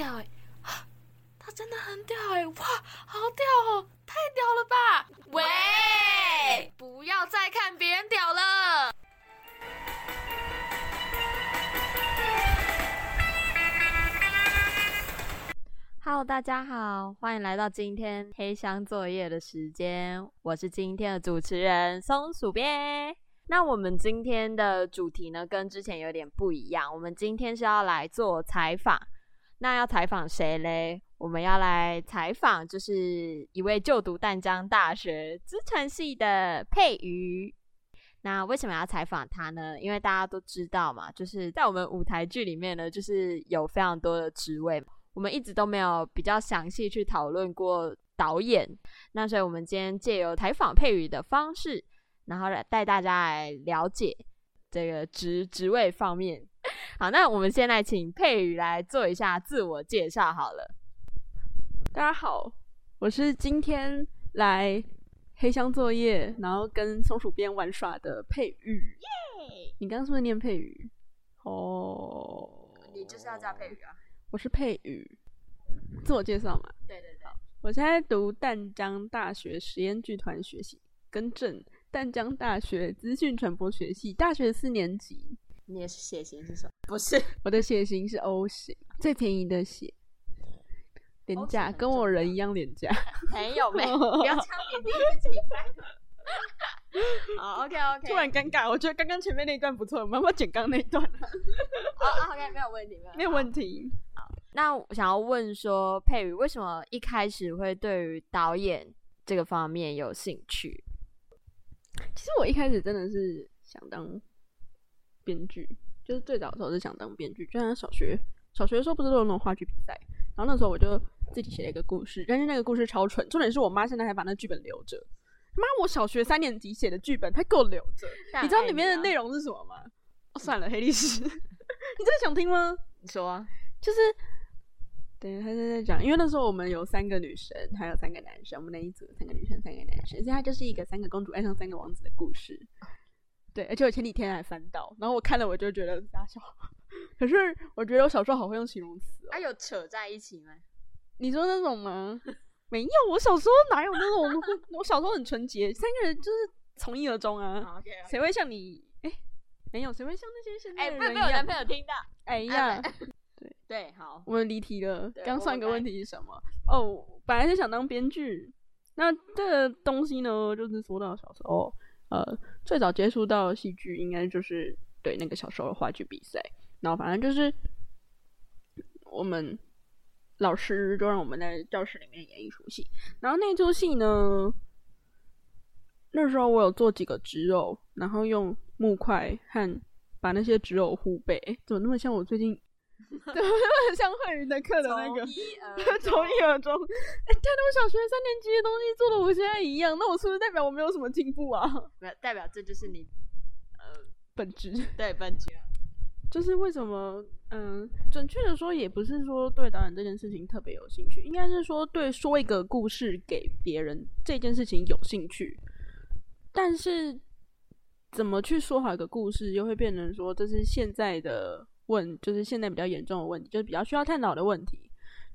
屌哎！他真的很屌哎！哇，好屌哦，太屌了吧！喂，不要再看别人屌了。Hello，大家好，欢迎来到今天黑箱作业的时间。我是今天的主持人松鼠编。那我们今天的主题呢，跟之前有点不一样。我们今天是要来做采访。那要采访谁嘞？我们要来采访，就是一位就读淡江大学资传系的佩瑜。那为什么要采访他呢？因为大家都知道嘛，就是在我们舞台剧里面呢，就是有非常多的职位，我们一直都没有比较详细去讨论过导演。那所以，我们今天借由采访佩瑜的方式。然后来带大家来了解这个职职位方面。好，那我们先来请佩宇来做一下自我介绍好了。大家好，我是今天来黑箱作业，然后跟松鼠边玩耍的佩宇。耶！你刚刚是不是念佩宇？哦，你就是要叫佩宇啊。我是佩宇，自我介绍嘛。对对对。我现在读淡江大学实验剧团学习，更正。淡江大学资讯传播学系大学四年级，你也是血型是什么？不是，我的血型是 O 型，最便宜的血，廉价，跟我人一样廉价。没有没 有，不要这样贬低自己。好，OK OK。突然尴尬，我觉得刚刚前面那一段不错，我们要不要剪刚刚那一段？好，OK，没有问题，没有问题。好，那我想要问说，佩宇为什么一开始会对于导演这个方面有兴趣？其实我一开始真的是想当编剧，就是最早的时候是想当编剧。就像小学小学的时候，不是都有那种话剧比赛，然后那时候我就自己写了一个故事，但是那个故事超蠢。重点是我妈现在还把那剧本留着。妈，我小学三年级写的剧本，她给我留着。你知道里面的内容是什么吗？哦，算了，黑历史。你真的想听吗？你说啊，就是。对，他在在讲，因为那时候我们有三个女生，还有三个男生，我们那一组三个女生，三个男生，所以它就是一个三个公主爱上三个王子的故事。对，而且我前几天还翻到，然后我看了我就觉得大笑。可是我觉得我小时候好会用形容词哦。啊，有扯在一起吗？你说那种吗？没有，我小时候哪有那种？我小时候很纯洁，三个人就是从一而终啊。谁会像你？哎，没有，谁会像那些现在的人？哎，不，被我男朋友听到。哎呀。对对，好，我们离题了。刚上一个问题是什么？哦，本来是想当编剧。那这个东西呢，就是说到小时候，呃，最早接触到戏剧，应该就是对那个小时候的话剧比赛。然后反正就是我们老师就让我们在教室里面演一出戏。然后那出戏呢，那时候我有做几个纸偶，然后用木块和把那些纸偶护背。怎么那么像我最近？对，很像慧云的课的那个，从一而终。哎，但是我小学三年级的东西做的我现在一样，那我是不是代表我没有什么进步啊？没有，代表这就是你呃本质。对，本质。就是为什么？嗯、呃，准确的说，也不是说对导演这件事情特别有兴趣，应该是说对说一个故事给别人这件事情有兴趣。但是怎么去说好一个故事，又会变成说这是现在的。问就是现在比较严重的问题，就是比较需要探讨的问题，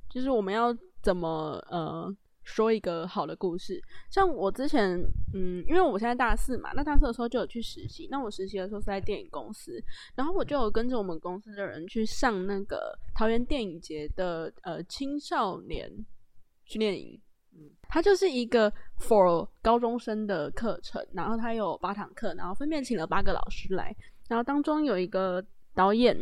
就是我们要怎么呃说一个好的故事。像我之前嗯，因为我现在大四嘛，那大四的时候就有去实习。那我实习的时候是在电影公司，然后我就有跟着我们公司的人去上那个桃园电影节的呃青少年训练营。嗯，它就是一个 for 高中生的课程，然后它有八堂课，然后分别请了八个老师来，然后当中有一个。导演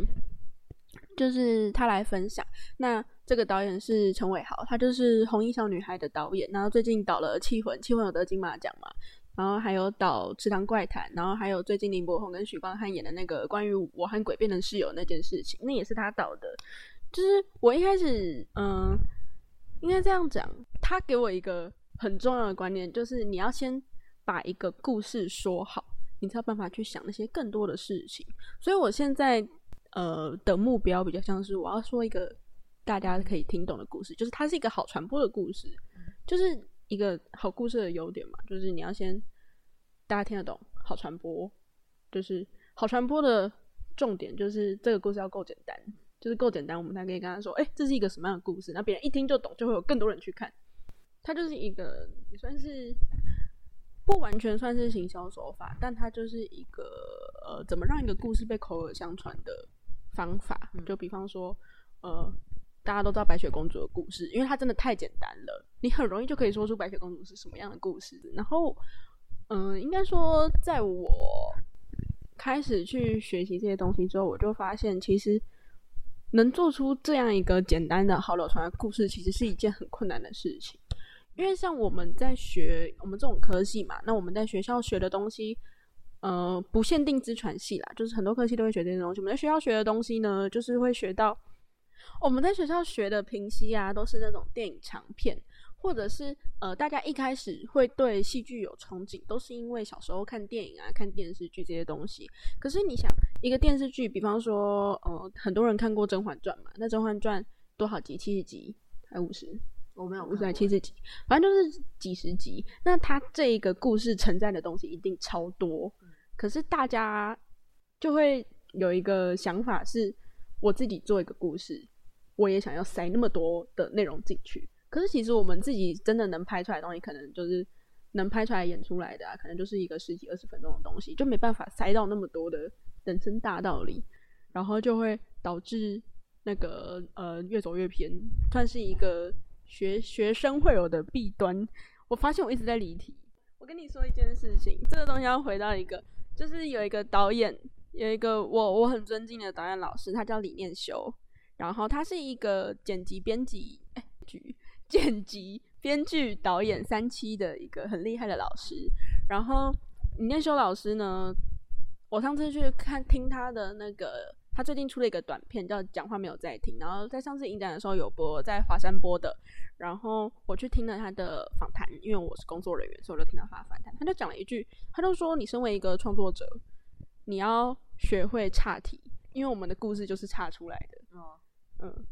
就是他来分享。那这个导演是陈伟豪，他就是《红衣小女孩》的导演。然后最近导了《气魂》，《气魂》有得金马奖嘛。然后还有导《池塘怪谈》，然后还有最近林柏宏跟许光汉演的那个关于我和鬼变成室友那件事情，那也是他导的。就是我一开始，嗯，应该这样讲，他给我一个很重要的观念，就是你要先把一个故事说好。你才有办法去想那些更多的事情，所以我现在呃的目标比较像是我要说一个大家可以听懂的故事，就是它是一个好传播的故事，就是一个好故事的优点嘛，就是你要先大家听得懂，好传播，就是好传播的重点就是这个故事要够简单，就是够简单，我们才可以跟他说，哎、这是一个什么样的故事？那别人一听就懂，就会有更多人去看。它就是一个也算是不完全算是行销手法，但它就是一个呃，怎么让一个故事被口耳相传的方法。就比方说，呃，大家都知道白雪公主的故事，因为它真的太简单了，你很容易就可以说出白雪公主是什么样的故事。然后，嗯、呃，应该说，在我开始去学习这些东西之后，我就发现，其实能做出这样一个简单的好流传的故事，其实是一件很困难的事情。因为像我们在学我们这种科系嘛，那我们在学校学的东西，呃，不限定资传系啦，就是很多科系都会学这些东西。我们在学校学的东西呢，就是会学到我们在学校学的评析啊，都是那种电影长片，或者是呃，大家一开始会对戏剧有憧憬，都是因为小时候看电影啊、看电视剧这些东西。可是你想，一个电视剧，比方说，呃，很多人看过《甄嬛传》嘛，那《甄嬛传》多少集？七十集还五十？我没有，五十七十集，反正就是几十集。那它这一个故事承载的东西一定超多，可是大家就会有一个想法是，我自己做一个故事，我也想要塞那么多的内容进去。可是其实我们自己真的能拍出来的东西，可能就是能拍出来演出来的啊，可能就是一个十几二十分钟的东西，就没办法塞到那么多的人生大道理，然后就会导致那个呃越走越偏，算是一个。学学生会有的弊端，我发现我一直在离题。我跟你说一件事情，这个东西要回到一个，就是有一个导演，有一个我我很尊敬的导演老师，他叫李念修，然后他是一个剪辑编辑，哎，剧剪辑编剧导演三期的一个很厉害的老师。然后李念修老师呢，我上次去看听他的那个。他最近出了一个短片，叫《讲话没有在听》，然后在上次影展的时候有播，在华山播的。然后我去听了他的访谈，因为我是工作人员，所以我就听到他的访谈。他就讲了一句，他就说：“你身为一个创作者，你要学会岔题，因为我们的故事就是岔出来的。”哦，嗯，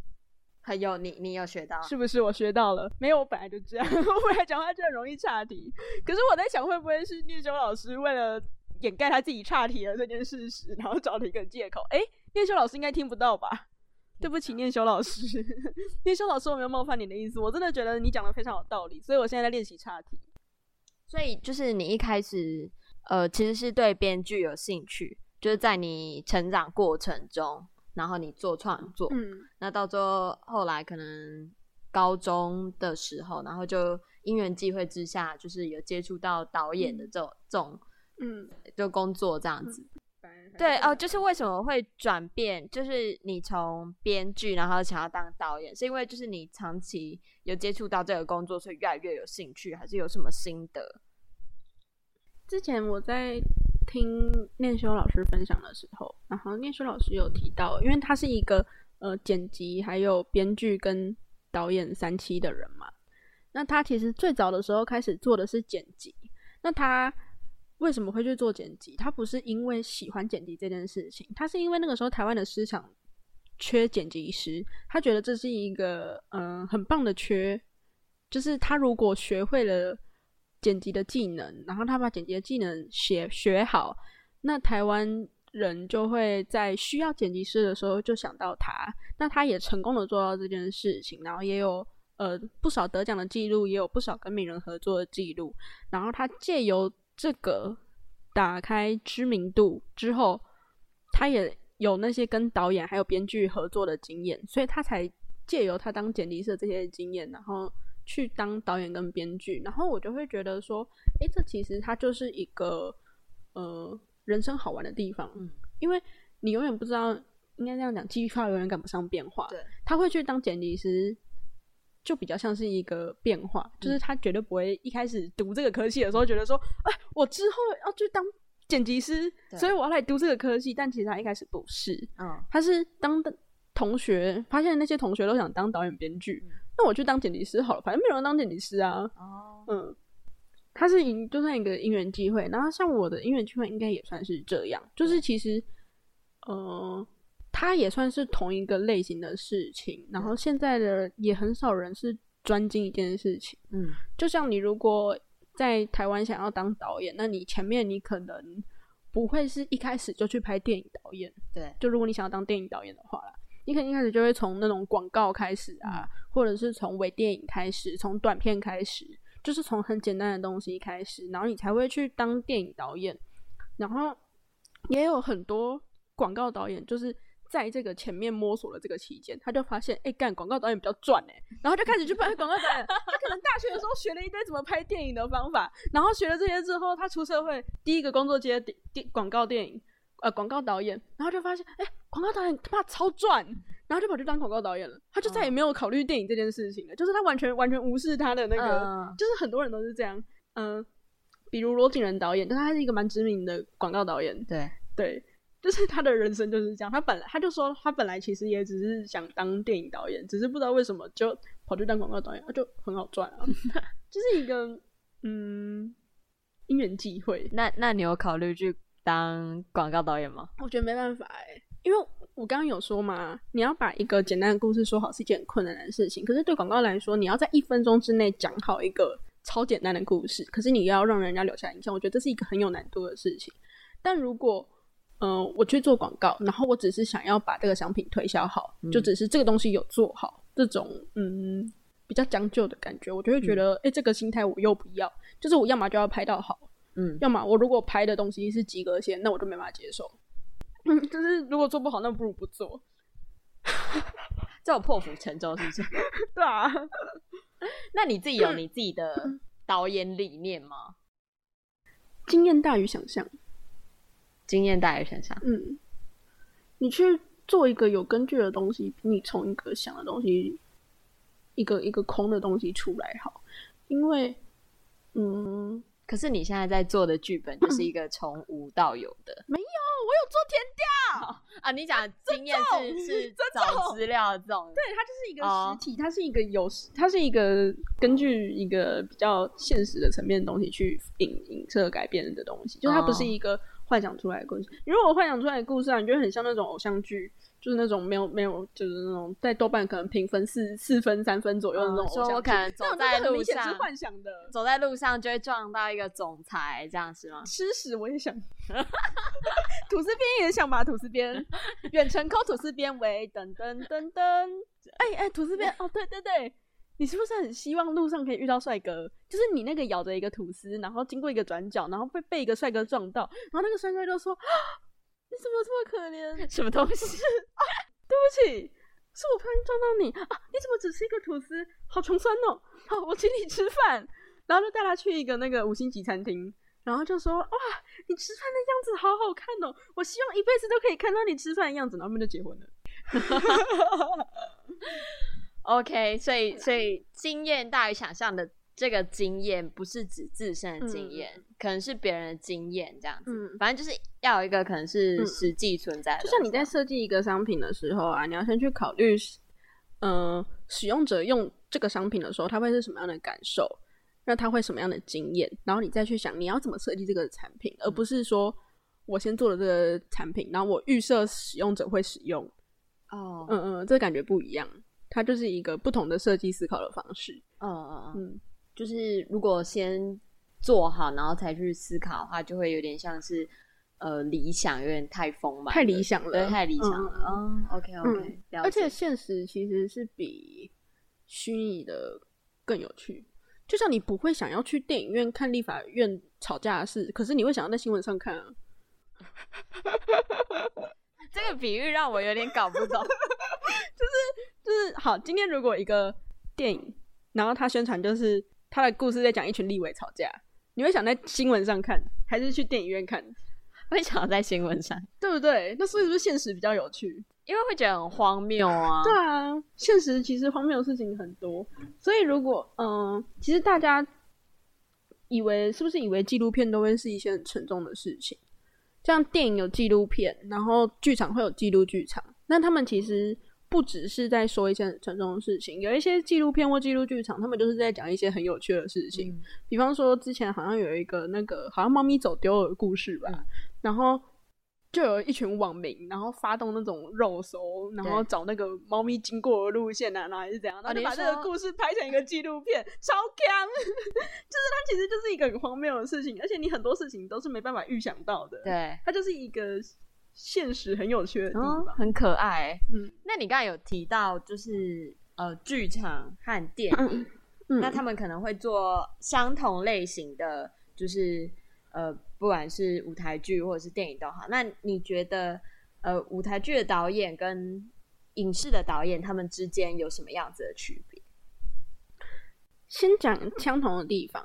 还有你，你有学到是不是？我学到了，没有，我本来就这样，我本来讲话就很容易岔题。可是我在想，会不会是聂修老师为了掩盖他自己岔题的这件事实，然后找了一个借口？哎。念修老师应该听不到吧？对不起，念修老师，念修老师，我没有冒犯你的意思，我真的觉得你讲的非常有道理，所以我现在在练习插题。所以就是你一开始，呃，其实是对编剧有兴趣，就是在你成长过程中，然后你做创作，嗯，那到最后后来可能高中的时候，然后就因缘际会之下，就是有接触到导演的这种、嗯、这种，嗯，就工作这样子。嗯对哦，就是为什么会转变？就是你从编剧，然后想要当导演，是因为就是你长期有接触到这个工作，所以越来越有兴趣，还是有什么心得？之前我在听念修老师分享的时候，然后念修老师有提到，因为他是一个呃剪辑、还有编剧跟导演三期的人嘛，那他其实最早的时候开始做的是剪辑，那他。为什么会去做剪辑？他不是因为喜欢剪辑这件事情，他是因为那个时候台湾的市场缺剪辑师，他觉得这是一个嗯、很棒的缺，就是他如果学会了剪辑的技能，然后他把剪辑的技能学学好，那台湾人就会在需要剪辑师的时候就想到他，那他也成功的做到这件事情，然后也有呃不少得奖的记录，也有不少跟名人合作的记录，然后他借由这个打开知名度之后，他也有那些跟导演还有编剧合作的经验，所以他才借由他当剪辑师的这些经验，然后去当导演跟编剧。然后我就会觉得说，诶，这其实他就是一个呃人生好玩的地方，嗯，因为你永远不知道，应该这样讲，计划永远赶不上变化。对，他会去当剪辑师。就比较像是一个变化，就是他绝对不会一开始读这个科系的时候觉得说，哎，我之后要去当剪辑师，所以我要来读这个科系。但其实他一开始不是，嗯，他是当的同学发现那些同学都想当导演编剧，那我去当剪辑师好了，反正没有人当剪辑师啊。哦，嗯，他是因就算一个因缘机会，然后像我的因缘机会应该也算是这样，就是其实，呃。它也算是同一个类型的事情，然后现在的也很少人是专精一件事情。嗯，就像你如果在台湾想要当导演，那你前面你可能不会是一开始就去拍电影导演。对，就如果你想要当电影导演的话啦，你肯定一开始就会从那种广告开始啊，嗯、或者是从微电影开始，从短片开始，就是从很简单的东西开始，然后你才会去当电影导演。然后也有很多广告导演，就是在这个前面摸索的这个期间，他就发现，哎，干广告导演比较赚哎，然后就开始去拍广告导演。他可能大学的时候学了一堆怎么拍电影的方法，然后学了这些之后，他出社会第一个工作接电电广告电影。呃，广告导演，然后就发现，哎，广告导演他妈超赚，然后就跑去当广告导演了。他就再也没有考虑电影这件事情了，就是他完全完全无视他的那个，嗯、就是很多人都是这样，嗯、呃，比如罗景仁导演，但他是一个蛮知名的广告导演，对对，就是他的人生就是这样。他本来他就说，他本来其实也只是想当电影导演，只是不知道为什么就跑去当广告导演，他就很好赚啊，就是一个嗯因缘际会。那那你有考虑去？当广告导演吗？我觉得没办法哎，因为我刚刚有说嘛，你要把一个简单的故事说好是一件很困难的事情。可是对广告来说，你要在一分钟之内讲好一个超简单的故事，可是你要让人家留下印象，我觉得这是一个很有难度的事情。但如果嗯、呃，我去做广告，然后我只是想要把这个商品推销好，嗯、就只是这个东西有做好，这种嗯比较将就的感觉，我就会觉得，哎、嗯，这个心态我又不要，就是我要么就要拍到好。嗯，要么我如果拍的东西是及格线，那我就没办法接受。嗯，就是如果做不好，那不如不做。这种破釜沉舟是不是？对啊。那你自己有 你自己的导演理念吗？经验大于想象。经验大于想象。嗯。你去做一个有根据的东西，比你从一个想的东西，一个一个空的东西出来好，因为，嗯。可是你现在在做的剧本就是一个从无到有的，没有，我有做填调 啊。你讲经验是 是找资料这种，对，它就是一个实体，它是一个有，它是一个根据一个比较现实的层面的东西去影影射改变的东西，就它不是一个幻想出来的故事。如果我幻想出来的故事啊，你觉得很像那种偶像剧。就是那种没有没有，就是那种在豆瓣可能评分四四分三分左右的那种。说、嗯、我可能走在路上，是幻想的，走在路上就会撞到一个总裁，这样是吗？吃屎我也想，吐司边也想吧吐司边，远程抠吐司边喂，噔噔噔噔，哎哎、吐司边哦，对对对，你是不是很希望路上可以遇到帅哥？就是你那个咬着一个吐司，然后经过一个转角，然后被被一个帅哥撞到，然后那个帅哥就说。你怎么这么可怜？什么东西？啊，对不起，是我不小心撞到你啊！你怎么只吃一个吐司？好穷酸哦！好，我请你吃饭，然后就带他去一个那个五星级餐厅，然后就说：哇，你吃饭的样子好好看哦！我希望一辈子都可以看到你吃饭的样子，然后他们就结婚了。OK，所以所以经验大于想象的。这个经验不是指自身的经验，嗯、可能是别人的经验这样子。嗯、反正就是要有一个可能是实际存在的、嗯。就像你在设计一个商品的时候啊，你要先去考虑，嗯、呃，使用者用这个商品的时候，他会是什么样的感受？那他会什么样的经验？然后你再去想你要怎么设计这个产品，而不是说我先做了这个产品，然后我预设使用者会使用。哦，嗯嗯，这个感觉不一样，它就是一个不同的设计思考的方式。嗯嗯嗯。就是如果先做好，然后才去思考的话，就会有点像是呃理想有点太丰满，太理想了，对，太理想了。嗯，OK OK，而且现实其实是比虚拟的更有趣。就像你不会想要去电影院看立法院吵架的事，可是你会想要在新闻上看啊。这个比喻让我有点搞不懂。就是就是好，今天如果一个电影，然后他宣传就是。他的故事在讲一群立委吵架，你会想在新闻上看，还是去电影院看？会想在新闻上，对不对？那所以是不是现实比较有趣？因为会觉得很荒谬啊。对啊，现实其实荒谬的事情很多。所以如果嗯、呃，其实大家以为是不是以为纪录片都会是一些很沉重的事情？像电影有纪录片，然后剧场会有记录剧场，那他们其实。不只是在说一些很沉重的事情，有一些纪录片或纪录剧场，他们就是在讲一些很有趣的事情。嗯、比方说，之前好像有一个那个好像猫咪走丢了的故事吧，嗯、然后就有一群网民，然后发动那种肉搜，然后找那个猫咪经过的路线啊，然后还是怎样，然后就把这个故事拍成一个纪录片，超强！就是它其实就是一个很荒谬的事情，而且你很多事情都是没办法预想到的。对，它就是一个。现实很有趣的地方，哦、很可爱。嗯，那你刚才有提到就是呃剧场和电影，嗯、那他们可能会做相同类型的，就是呃不管是舞台剧或者是电影都好。那你觉得呃舞台剧的导演跟影视的导演他们之间有什么样子的区别？先讲相同的地方，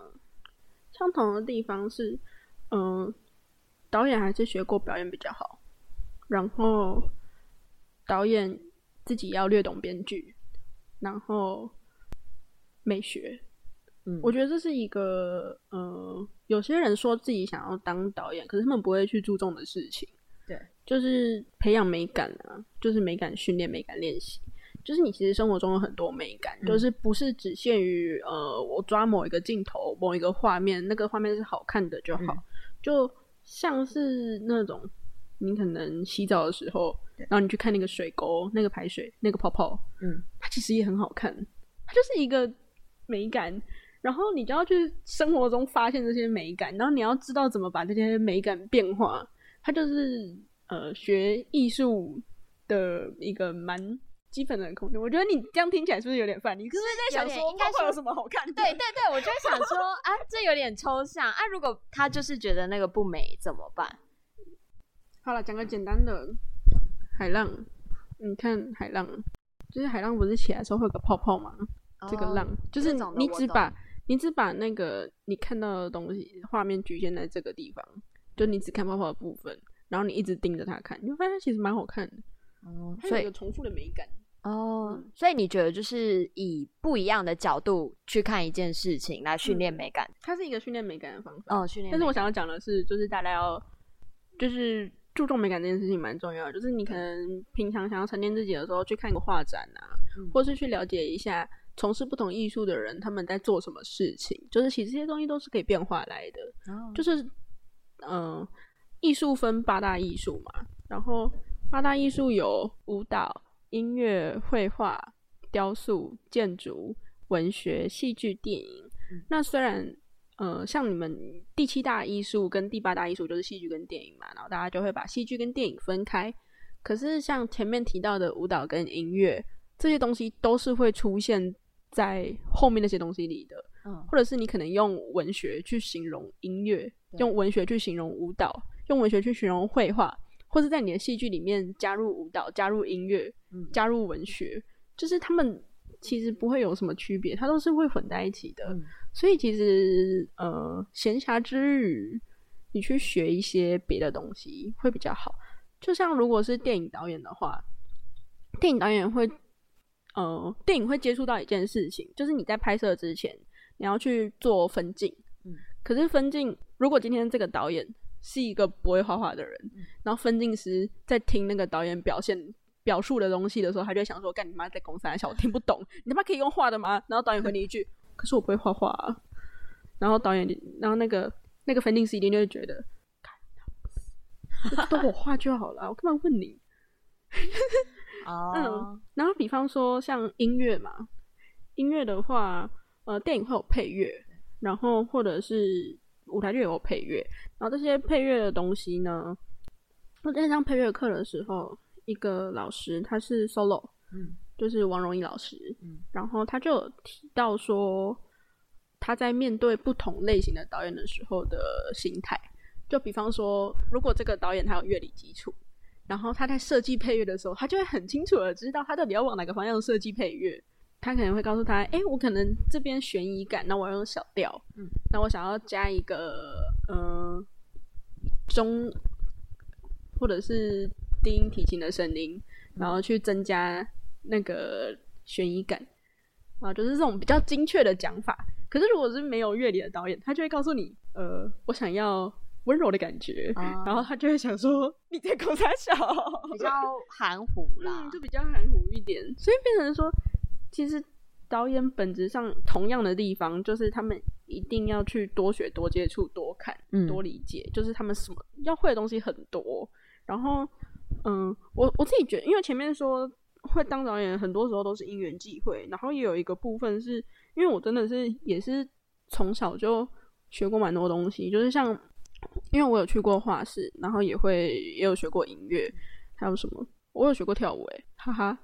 相同的地方是，嗯、导演还是学过表演比较好，然后导演自己要略懂编剧，然后美学，嗯，我觉得这是一个，呃，有些人说自己想要当导演，可是他们不会去注重的事情。对，就是培养美感啊，就是美感训练、美感练习。就是你其实生活中有很多美感，嗯、就是不是只限于呃，我抓某一个镜头、某一个画面，那个画面是好看的就好。嗯、就像是那种你可能洗澡的时候，然后你去看那个水沟、那个排水、那个泡泡，嗯，它其实也很好看，它就是一个美感。然后你就要去生活中发现这些美感，然后你要知道怎么把这些美感变化。它就是呃，学艺术的一个蛮基本的空间。我觉得你这样听起来是不是有点烦？你是不是在想说，应该会有什么好看的？对对对，我就想说啊，这有点抽象啊。如果他就是觉得那个不美怎么办？好了，讲个简单的海浪。你看海浪，就是海浪不是起来的时候会有个泡泡吗？哦、这个浪就是你只把你只把那个你看到的东西画面局限在这个地方。就你只看泡泡的部分，然后你一直盯着它看，你会发现其实蛮好看的。哦，所以它有一个重复的美感。哦，嗯、所以你觉得就是以不一样的角度去看一件事情来训练美感，嗯，它是一个训练美感的方法。哦，训练。但是我想要讲的是，就是大家要就是注重美感这件事情蛮重要的。就是你可能平常想要沉淀自己的时候，去看个画展啊，嗯、或是去了解一下从事不同艺术的人他们在做什么事情。就是其实这些东西都是可以变化来的。哦，就是。嗯，艺术分八大艺术嘛，然后八大艺术有舞蹈、音乐、绘画、雕塑、建筑、文学、戏剧、电影。嗯、那虽然，呃，像你们第七大艺术跟第八大艺术就是戏剧跟电影嘛，然后大家就会把戏剧跟电影分开。可是像前面提到的舞蹈跟音乐这些东西，都是会出现在后面那些东西里的。嗯，或者是你可能用文学去形容音乐。用文学去形容舞蹈，用文学去形容绘画，或是在你的戏剧里面加入舞蹈、加入音乐、嗯、加入文学，就是他们其实不会有什么区别，它都是会混在一起的。嗯、所以其实呃，闲暇之余，你去学一些别的东西会比较好。就像如果是电影导演的话，电影导演会呃，电影会接触到一件事情，就是你在拍摄之前，你要去做分镜。嗯，可是分镜。如果今天这个导演是一个不会画画的人，嗯、然后分镜师在听那个导演表现表述的东西的时候，他就会想说：“干你妈在公三小，我听不懂，你他妈可以用画的吗？”然后导演回你一句：“可是我不会画画啊。”然后导演，然后那个那个分镜师一定就会觉得：“都我画就好了，我干嘛问你？”哦、嗯，然后比方说像音乐嘛，音乐的话，呃，电影会有配乐，然后或者是。舞台剧有配乐，然后这些配乐的东西呢，我在上配乐课的时候，一个老师他是 solo，嗯，就是王荣义老师，嗯，然后他就有提到说，他在面对不同类型的导演的时候的心态，就比方说，如果这个导演他有乐理基础，然后他在设计配乐的时候，他就会很清楚的知道他到底要往哪个方向设计配乐。他可能会告诉他：“哎、欸，我可能这边悬疑感，那我要用小调，嗯，那我想要加一个嗯、呃、中或者是低音提琴的声音，然后去增加那个悬疑感啊，就是这种比较精确的讲法。可是如果是没有乐理的导演，他就会告诉你：呃，我想要温柔的感觉，啊、然后他就会想说你在公三小，比 较含糊啦、嗯，就比较含糊一点，所以变成说。”其实导演本质上同样的地方，就是他们一定要去多学、多接触、多看、多理解，嗯、就是他们什么要会的东西很多。然后，嗯，我我自己觉得，因为前面说会当导演，很多时候都是因缘际会。然后也有一个部分是因为我真的是也是从小就学过蛮多东西，就是像因为我有去过画室，然后也会也有学过音乐，还有什么？我有学过跳舞，诶，哈哈。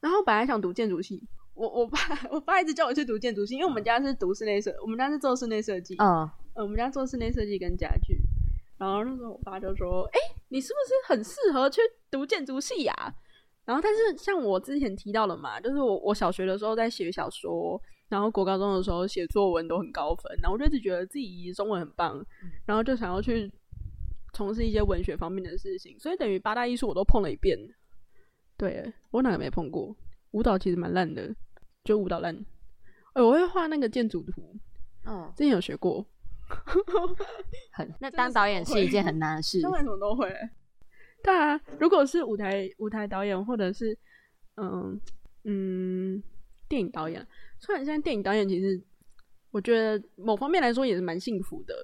然后本来想读建筑系，我我爸 我爸一直叫我去读建筑系，因为我们家是读室内设，我们家是做室内设计，嗯，我们家做室内设计跟家具。然后那时候我爸就说：“哎，你是不是很适合去读建筑系呀？”然后但是像我之前提到了嘛，就是我我小学的时候在写小说，然后国高中的时候写作文都很高分，然后我就一直觉得自己中文很棒，然后就想要去从事一些文学方面的事情，所以等于八大艺术我都碰了一遍。对，我哪个没碰过？舞蹈其实蛮烂的，就舞蹈烂。哎，我会画那个建筑图，嗯，之前有学过。很，那当导演是一件很难的 事。当然什么都会。对啊，如果是舞台舞台导演，或者是嗯嗯电影导演，虽然现在电影导演其实我觉得某方面来说也是蛮幸福的，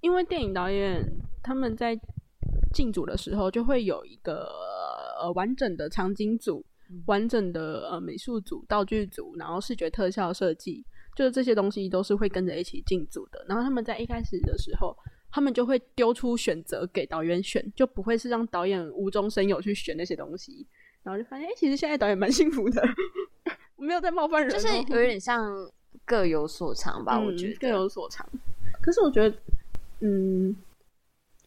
因为电影导演他们在进组的时候就会有一个呃完整的场景组、完整的呃美术组、道具组，然后视觉特效设计。就是这些东西都是会跟着一起进组的，然后他们在一开始的时候，他们就会丢出选择给导演选，就不会是让导演无中生有去选那些东西，然后就发现，哎、欸，其实现在导演蛮幸福的，我没有在冒犯人，就是有点像各有所长吧，嗯、我觉得各有所长。可是我觉得，嗯，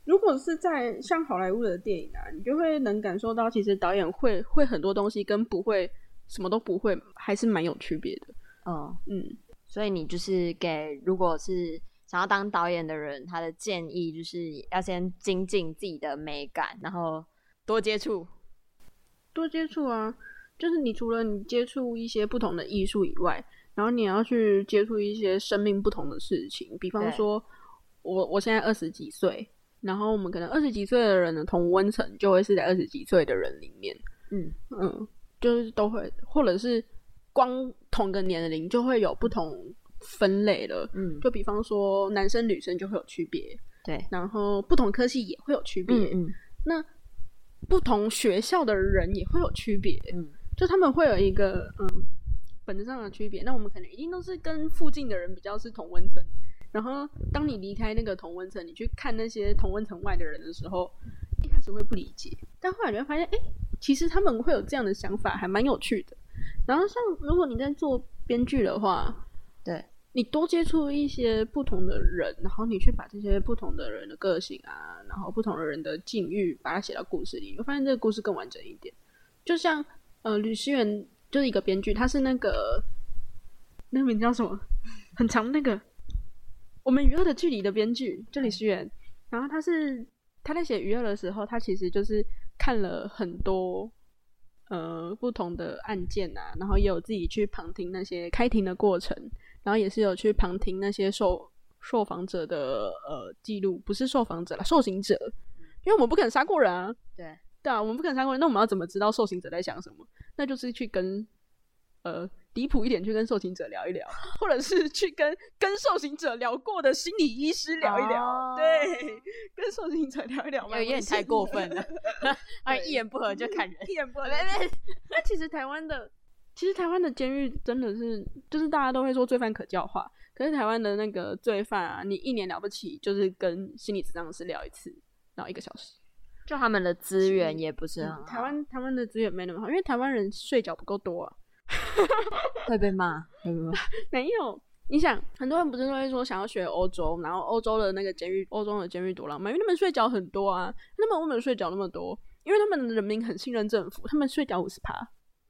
如果是在像好莱坞的电影啊，你就会能感受到，其实导演会会很多东西跟不会什么都不会，还是蛮有区别的。哦，嗯。所以你就是给，如果是想要当导演的人，他的建议就是要先精进自己的美感，然后多接触，多接触啊！就是你除了你接触一些不同的艺术以外，然后你要去接触一些生命不同的事情。比方说，我我现在二十几岁，然后我们可能二十几岁的人的同温层就会是在二十几岁的人里面，嗯。嗯，就是都会，或者是。光同个年龄就会有不同分类了，嗯，就比方说男生女生就会有区别，对，然后不同科系也会有区别，嗯，嗯，那不同学校的人也会有区别，嗯，就他们会有一个嗯本质上的区别。那我们可能一定都是跟附近的人比较是同温层，然后当你离开那个同温层，你去看那些同温层外的人的时候，一开始会不理解，但后来你会发现，哎，其实他们会有这样的想法，还蛮有趣的。然后，像如果你在做编剧的话，对，你多接触一些不同的人，然后你去把这些不同的人的个性啊，然后不同的人的境遇，把它写到故事里，你会发现这个故事更完整一点。就像呃，吕思源就是一个编剧，他是那个那个名叫什么？很长那个我们娱乐的距离的编剧，就吕思源。然后他是他在写娱乐的时候，他其实就是看了很多。呃，不同的案件啊，然后也有自己去旁听那些开庭的过程，然后也是有去旁听那些受受访者的呃记录，不是受访者啦，受刑者，因为我们不可能杀过人啊，对对啊，我们不可能杀过人，那我们要怎么知道受刑者在想什么？那就是去跟呃。离谱一点，去跟受刑者聊一聊，或者是去跟跟受刑者聊过的心理医师聊一聊。Oh. 对，跟受刑者聊一聊嘛，有点太过分了。啊，一言不合就砍人，一言不合。那其实台湾的，其实台湾的监狱真的是，就是大家都会说罪犯可教化，可是台湾的那个罪犯啊，你一年了不起，就是跟心理咨商师聊一次，然后一个小时，就他们的资源也不是很好。台湾台湾的资源没那么好，因为台湾人睡觉不够多啊。会被骂？没有。你想，很多人不是都会说想要学欧洲，然后欧洲的那个监狱，欧洲的监狱多浪漫，因为他们睡觉很多啊。那么我们睡觉那么多，因为他们的人民很信任政府，他们睡觉五十趴。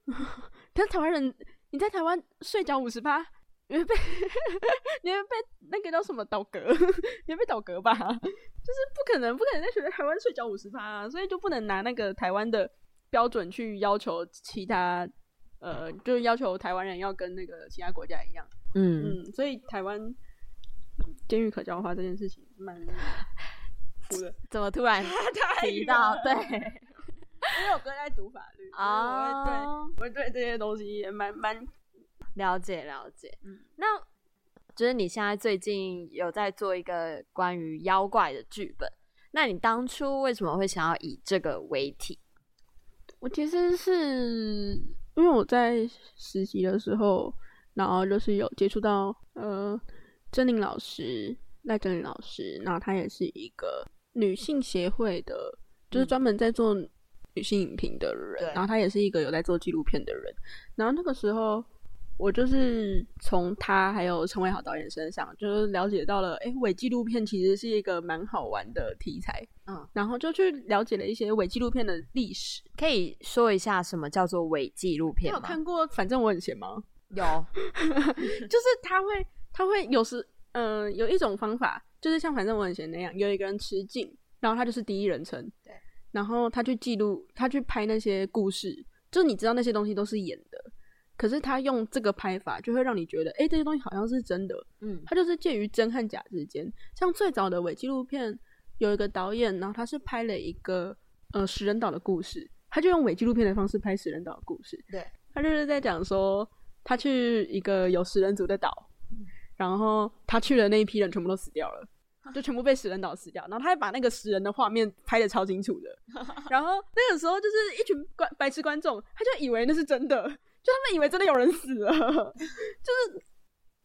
但是台湾人，你在台湾睡觉五十趴，你会被 你会被那个叫什么倒戈？你会被倒戈吧？就是不可能，不可能在学台湾睡觉五十趴啊，所以就不能拿那个台湾的标准去要求其他。呃，就是要求台湾人要跟那个其他国家一样，嗯嗯，所以台湾监狱可教化这件事情蛮苦的。怎么突然提到？对，因为我哥在读法律啊，对，我会对这些东西也蛮蛮了解了解。嗯，那就是你现在最近有在做一个关于妖怪的剧本，那你当初为什么会想要以这个为题？我其实是。因为我在实习的时候，然后就是有接触到呃，珍妮老师赖珍妮老师，然后他也是一个女性协会的，就是专门在做女性影评的人，对然后他也是一个有在做纪录片的人。然后那个时候，我就是从他还有陈伟豪导演身上，就是了解到了，哎，伪纪录片其实是一个蛮好玩的题材。嗯，然后就去了解了一些伪纪录片的历史。可以说一下什么叫做伪纪录片吗？你有看过？反正我很闲吗？有，就是他会，他会有时，嗯、呃，有一种方法，就是像反正我很闲那样，有一个人持镜，然后他就是第一人称，对，然后他去记录，他去拍那些故事，就你知道那些东西都是演的，可是他用这个拍法，就会让你觉得，哎，这些东西好像是真的，嗯，他就是介于真和假之间。像最早的伪纪录片，有一个导演，然后他是拍了一个呃食人岛的故事，他就用伪纪录片的方式拍食人岛的故事，对，他就是在讲说。他去一个有食人族的岛，然后他去的那一批人全部都死掉了，就全部被食人岛死掉。然后他还把那个食人的画面拍得超清楚的。然后那个时候就是一群观白痴观众，他就以为那是真的，就他们以为真的有人死了。就是